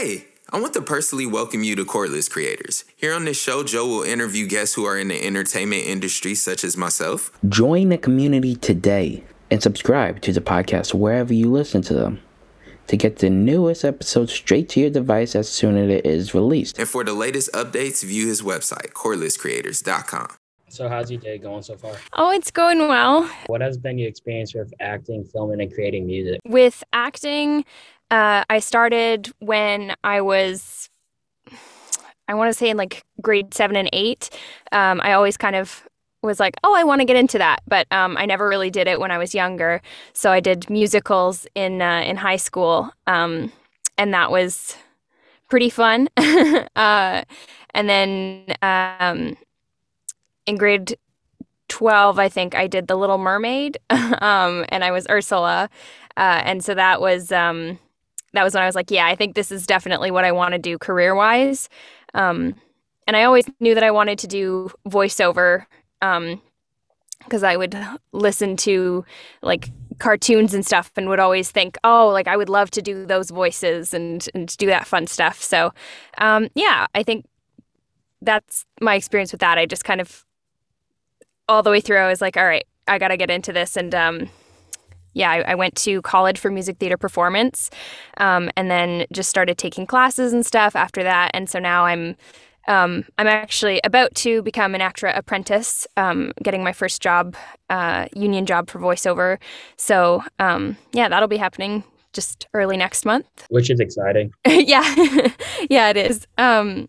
Hey, I want to personally welcome you to Cordless Creators. Here on this show, Joe will interview guests who are in the entertainment industry, such as myself. Join the community today and subscribe to the podcast wherever you listen to them to get the newest episode straight to your device as soon as it is released. And for the latest updates, view his website, cordlesscreators.com. So how's your day going so far? Oh, it's going well. What has been your experience with acting, filming, and creating music? With acting, uh, I started when I was, I want to say in like grade seven and eight. Um, I always kind of was like, oh, I want to get into that, but um, I never really did it when I was younger. So I did musicals in uh, in high school, um, and that was pretty fun. uh, and then um, in grade 12, I think I did The Little Mermaid, um, and I was Ursula. Uh, and so that was um, that was when I was like, yeah, I think this is definitely what I want to do career wise. Um, and I always knew that I wanted to do voiceover because I would listen to like cartoons and stuff and would always think, oh, like I would love to do those voices and and do that fun stuff. So, um, yeah, I think that's my experience with that. I just kind of all the way through, I was like, all right, I got to get into this. And um, yeah, I, I, went to college for music theater performance um, and then just started taking classes and stuff after that. And so now I'm. Um, I'm actually about to become an ACTRA apprentice, um, getting my first job, uh, union job for voiceover. So, um, yeah, that'll be happening just early next month. Which is exciting. yeah, yeah, it is. Um,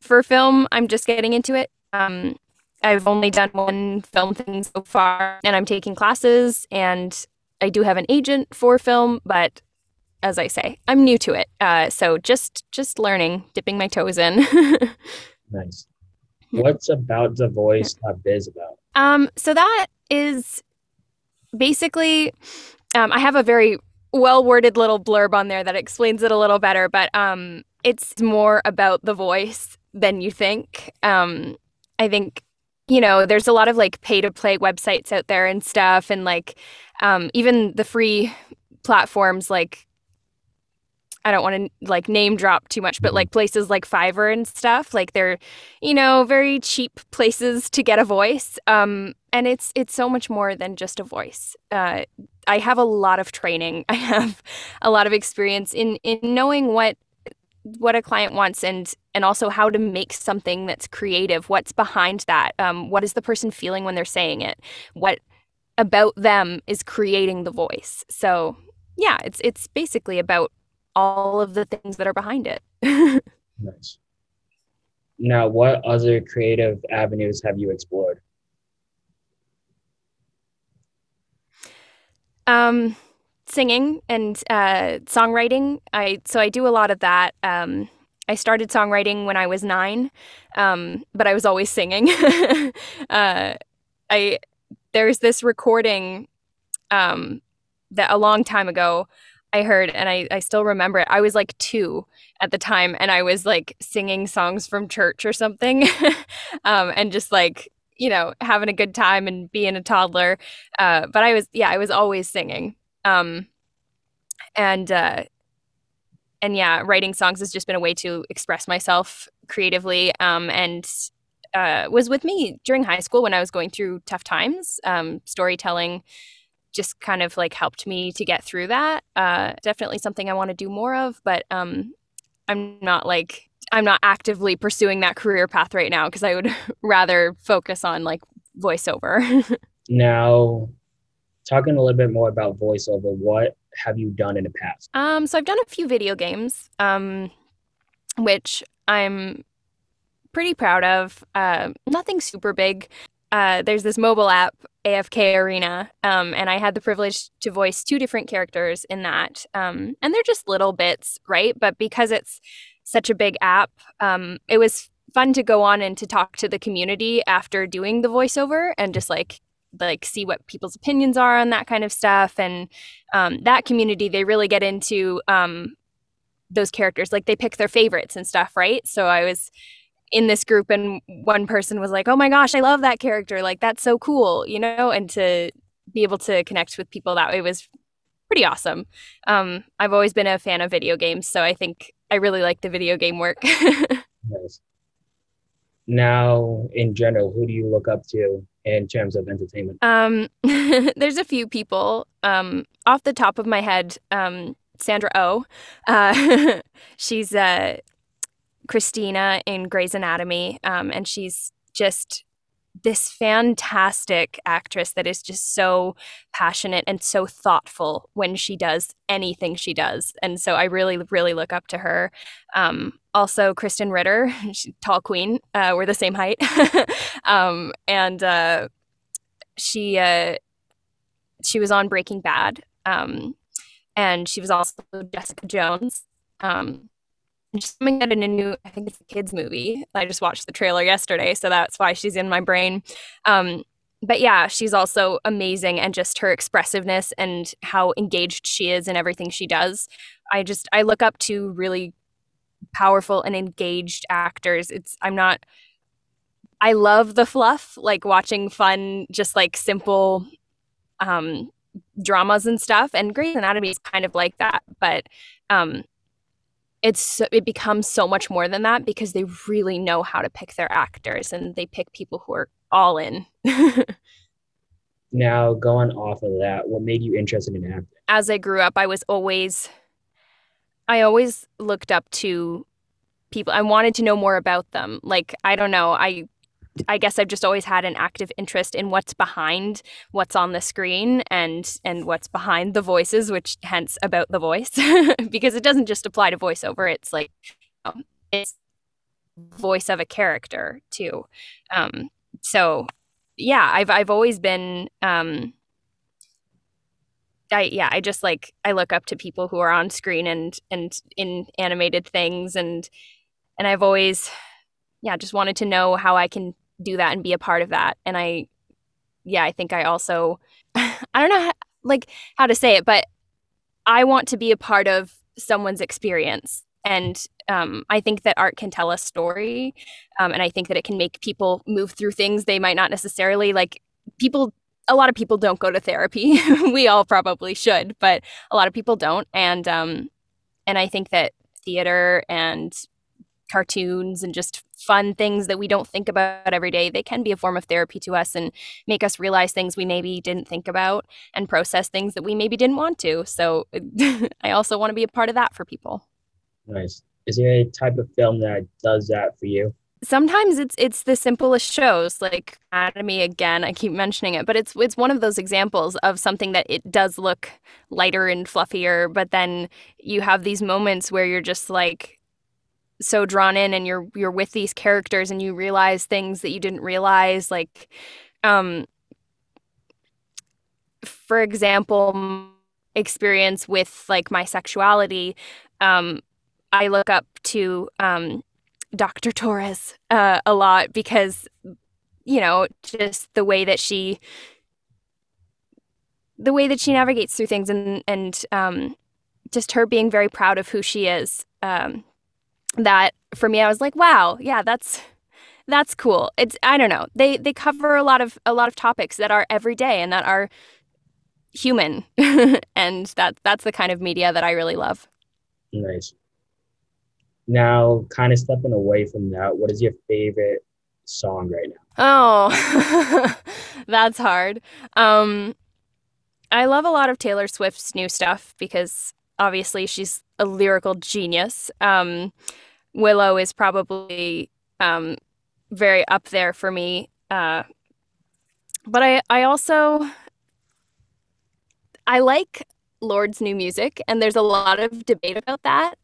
for film, I'm just getting into it. Um, I've only done one film thing so far, and I'm taking classes, and I do have an agent for film, but as I say, I'm new to it. Uh, so just just learning, dipping my toes in. nice. What's about the voice that biz about? Um, so that is basically, um, I have a very well worded little blurb on there that explains it a little better, but um, it's more about the voice than you think. Um, I think you know, there's a lot of like pay to play websites out there and stuff. And like, um, even the free platforms, like, I don't want to like name drop too much, but like places like Fiverr and stuff, like they're, you know, very cheap places to get a voice. Um, and it's it's so much more than just a voice. Uh, I have a lot of training. I have a lot of experience in in knowing what what a client wants and and also how to make something that's creative. What's behind that? Um, what is the person feeling when they're saying it? What about them is creating the voice? So yeah it's it's basically about all of the things that are behind it. Nice. Now what other creative avenues have you explored? Um singing and uh, songwriting. I so I do a lot of that. Um, I started songwriting when I was nine, um, but I was always singing. uh, I there's this recording um, that a long time ago I heard, and I, I still remember it. I was like two at the time, and I was like singing songs from church or something, um, and just like you know having a good time and being a toddler. Uh, but I was yeah, I was always singing. Um, and uh, and yeah, writing songs has just been a way to express myself creatively. Um, and uh, was with me during high school when I was going through tough times. Um, storytelling just kind of like helped me to get through that. Uh, definitely something I want to do more of, but um, I'm not like I'm not actively pursuing that career path right now because I would rather focus on like voiceover. now, talking a little bit more about voiceover, what have you done in the past? Um, so I've done a few video games, um, which I'm pretty proud of. Uh, nothing super big. Uh, there's this mobile app, AFK Arena, um, and I had the privilege to voice two different characters in that. Um, and they're just little bits, right? But because it's such a big app, um, it was fun to go on and to talk to the community after doing the voiceover and just like like see what people's opinions are on that kind of stuff and um, that community they really get into um, those characters like they pick their favorites and stuff right so i was in this group and one person was like oh my gosh i love that character like that's so cool you know and to be able to connect with people that way was pretty awesome. Um, I've always been a fan of video games, so I think I really like the video game work. Nice. Now, in general, who do you look up to in terms of entertainment? um, there's a few people. Um, off the top of my head, um, Sandra Oh, uh, she's uh, Christina in Grey's Anatomy, um, and she's just this fantastic actress that is just so passionate and so thoughtful when she does anything she does. And so I really, really look up to her. Um, also, Krysten Ritter, she's tall queen. Uh, we're the same height. um, and uh, she uh, she was on Breaking Bad. Um, and she was also Jessica Jones. Um, she's coming out in a new, I think it's a kids movie. I just watched the trailer yesterday, so that's why she's in my brain. Um, but yeah, she's also amazing, and just her expressiveness and how engaged she is in everything she does. I just I look up to really powerful and engaged actors. It's I'm not. I love the fluff, like watching fun, just like simple um, dramas and stuff. And Grey's Anatomy is kind of like that, but um, it's it becomes so much more than that because they really know how to pick their actors and they pick people who are all in. Now, going off of that, what made you interested in acting? As I grew up, I was always I always looked up to people. I wanted to know more about them. Like I don't know, I I guess I've just always had an active interest in what's behind what's on the screen and and what's behind the voices, which hence about the voice, because it doesn't just apply to voiceover. It's like um, it's voice of a character too. Um, so yeah, I've I've always been. Um, I yeah, I just like I look up to people who are on screen and and in animated things and and I've always yeah just wanted to know how I can do that and be a part of that. And I yeah, I think I also I don't know how, like how to say it, but I want to be a part of someone's experience. And um, I think that art can tell a story, um, and I think that it can make people move through things they might not necessarily like. People, a lot of people don't go to therapy. we all probably should, but a lot of people don't. And um, and I think that theater and cartoons and just fun things that we don't think about every day they can be a form of therapy to us and make us realize things we maybe didn't think about and process things that we maybe didn't want to so i also want to be a part of that for people Nice. Is there any type of film that does that for you? sometimes it's it's the simplest shows like anatomy again i keep mentioning it but it's it's one of those examples of something that it does look lighter and fluffier but then you have these moments where you're just like so drawn in and you're you're with these characters and you realize things that you didn't realize like um for example experience with like my sexuality um i look up to um dr torres uh, a lot because you know just the way that she the way that she navigates through things and and um just her being very proud of who she is um that for me I was like, wow, yeah, that's that's cool. It's I don't know. They they cover a lot of a lot of topics that are everyday and that are human. and that that's the kind of media that I really love. Nice. Now, kind of stepping away from that, what is your favorite song right now? Oh, that's hard. Um, I love a lot of Taylor Swift's new stuff because obviously she's a lyrical genius. Um, Willow is probably um, very up there for me. Uh, but I, I also I like Lorde's new music, and there's a lot of debate about that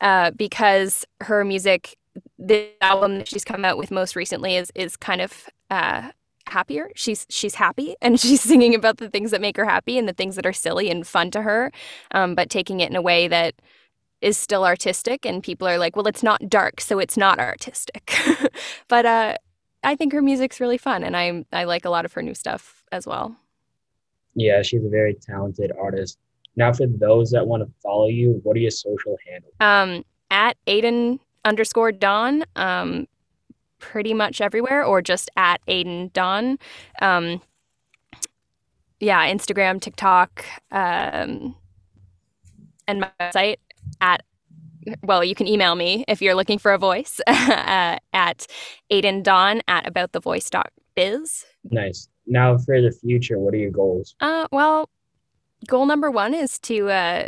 uh, because her music, the album that she's come out with most recently, is is kind of uh, happier. She's she's happy, and she's singing about the things that make her happy and the things that are silly and fun to her, um, but taking it in a way that is still artistic. And people are like, well, it's not dark, so it's not artistic. but uh, I think her music's really fun, and I I like a lot of her new stuff as well. Yeah, she's a very talented artist. Now, for those that want to follow you, what are your social handles? Um, at Aiden underscore Dawn, um, pretty much everywhere, or just at Aiden Dawn. Um, yeah, Instagram, TikTok, um, and my website at well, you can email me if you're looking for a voice uh, at Aiden Dawn at aboutthevoice.biz. Nice. Now, for the future, what are your goals? Uh, well, goal number one is to uh,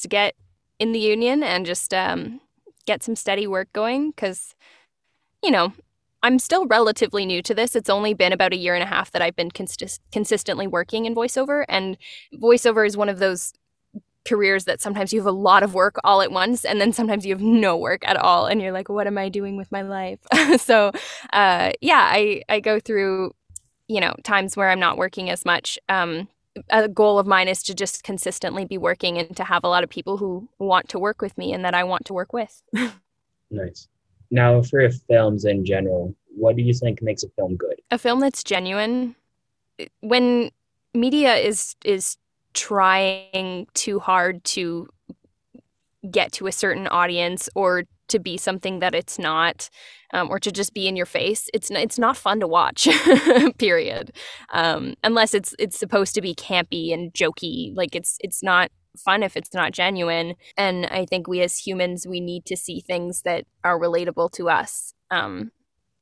to get in the union and just um, get some steady work going because, you know, I'm still relatively new to this. It's only been about a year and a half that I've been consist- consistently working in voiceover, and voiceover is one of those careers that sometimes you have a lot of work all at once and then sometimes you have no work at all and you're like what am i doing with my life? So uh, yeah i i go through you know times where i'm not working as much. Um, a goal of mine is to just consistently be working and to have a lot of people who want to work with me and that i want to work with. Nice. Now for films in general what do you think makes a film good? A film that's genuine when media is is trying too hard to get to a certain audience or to be something that it's not um, or to just be in your face it's it's not fun to watch period. Um, unless it's it's supposed to be campy and jokey like it's it's not fun if it's not genuine. And i think we as humans we need to see things that are relatable to us. Um,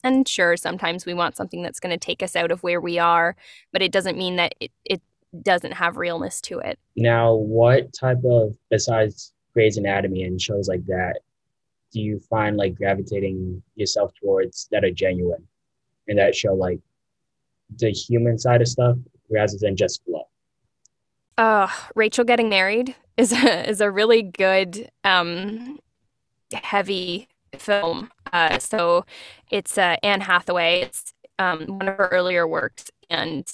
and sure sometimes we want something that's going to take us out of where we are but it doesn't mean that it, it doesn't have realness to it. Now, what type of, besides Grey's Anatomy and shows like that, do you find like gravitating yourself towards that are genuine and that show like the human side of stuff rather than just flow? Uh, Rachel getting married is a, is a really good, um, heavy film. Uh, so it's uh, Anne Hathaway. It's um, one of her earlier works, and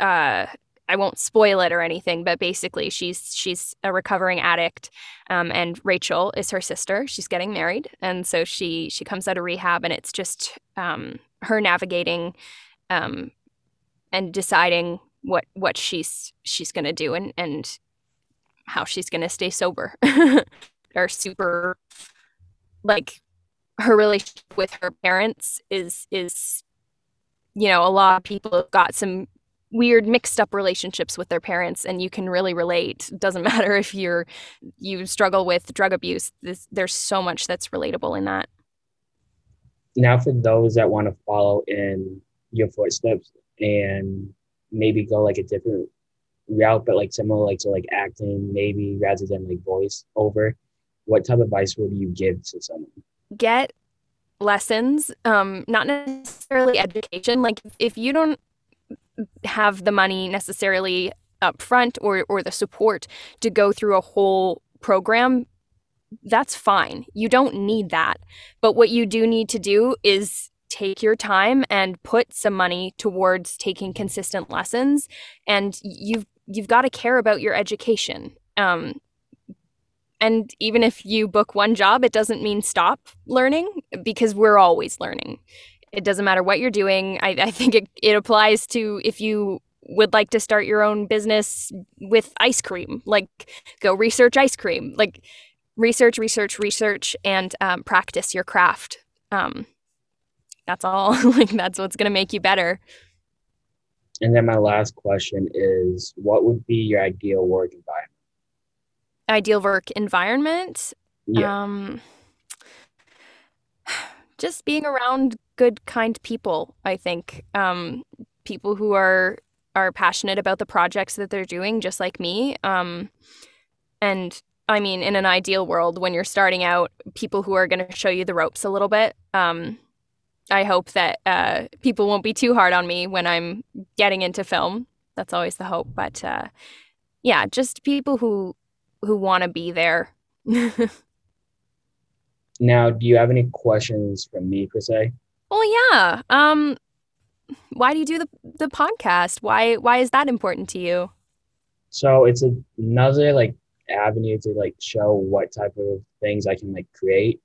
uh, I won't spoil it or anything, but basically she's she's a recovering addict, um, and Rachel is her sister. She's getting married, and so she she comes out of rehab, and it's just um, her navigating um, and deciding what what she's she's gonna do and and how she's gonna stay sober. Are super like her relationship with her parents is is you know a lot of people have got some weird mixed up relationships with their parents and you can really relate. Doesn't matter if you're you struggle with drug abuse this, there's so much that's relatable in that. Now for those that want to follow in your footsteps and maybe go like a different route but like similar like to like acting maybe rather than like voice over what type of advice would you give to someone? Get lessons um not necessarily education. Like if you don't have the money necessarily up front or or the support to go through a whole program that's fine. You don't need that. But what you do need to do is take your time and put some money towards taking consistent lessons. And you've you've got to care about your education. Um, and even if you book one job it doesn't mean stop learning because we're always learning it doesn't matter what you're doing. I, I think it, it applies to if you would like to start your own business with ice cream, like go research ice cream, like research, research, research, and um, practice your craft. Um, that's all. like that's what's gonna make you better. And then my last question is, what would be your ideal work environment? Ideal work environment. Yeah. Um, just being around good, kind people. I think um, people who are are passionate about the projects that they're doing, just like me. Um, and I mean, in an ideal world, when you're starting out, people who are going to show you the ropes a little bit. Um, I hope that uh, people won't be too hard on me when I'm getting into film. That's always the hope. But uh, yeah, just people who who want to be there. now, do you have any questions from me per se? Well, yeah. Um, why do you do the the podcast? Why why is that important to you? So it's another like avenue to like show what type of things I can like create.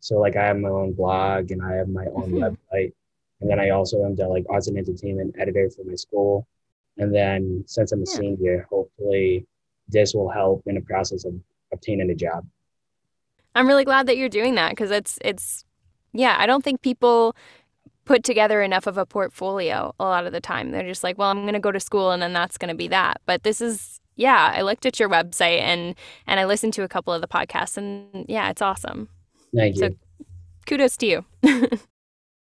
So like I have my own blog and I have my own mm-hmm. website, and then I also am the like arts and entertainment editor for my school. And then since I'm a yeah. senior, hopefully this will help in the process of obtaining a job. I'm really glad that you're doing that because it's it's yeah, I don't think people put together enough of a portfolio a lot of the time. They're just like, well, I'm going to go to school and then that's going to be that. But this is yeah, I looked at your website and and I listened to a couple of the podcasts and yeah, it's awesome. Thank you. So kudos to you.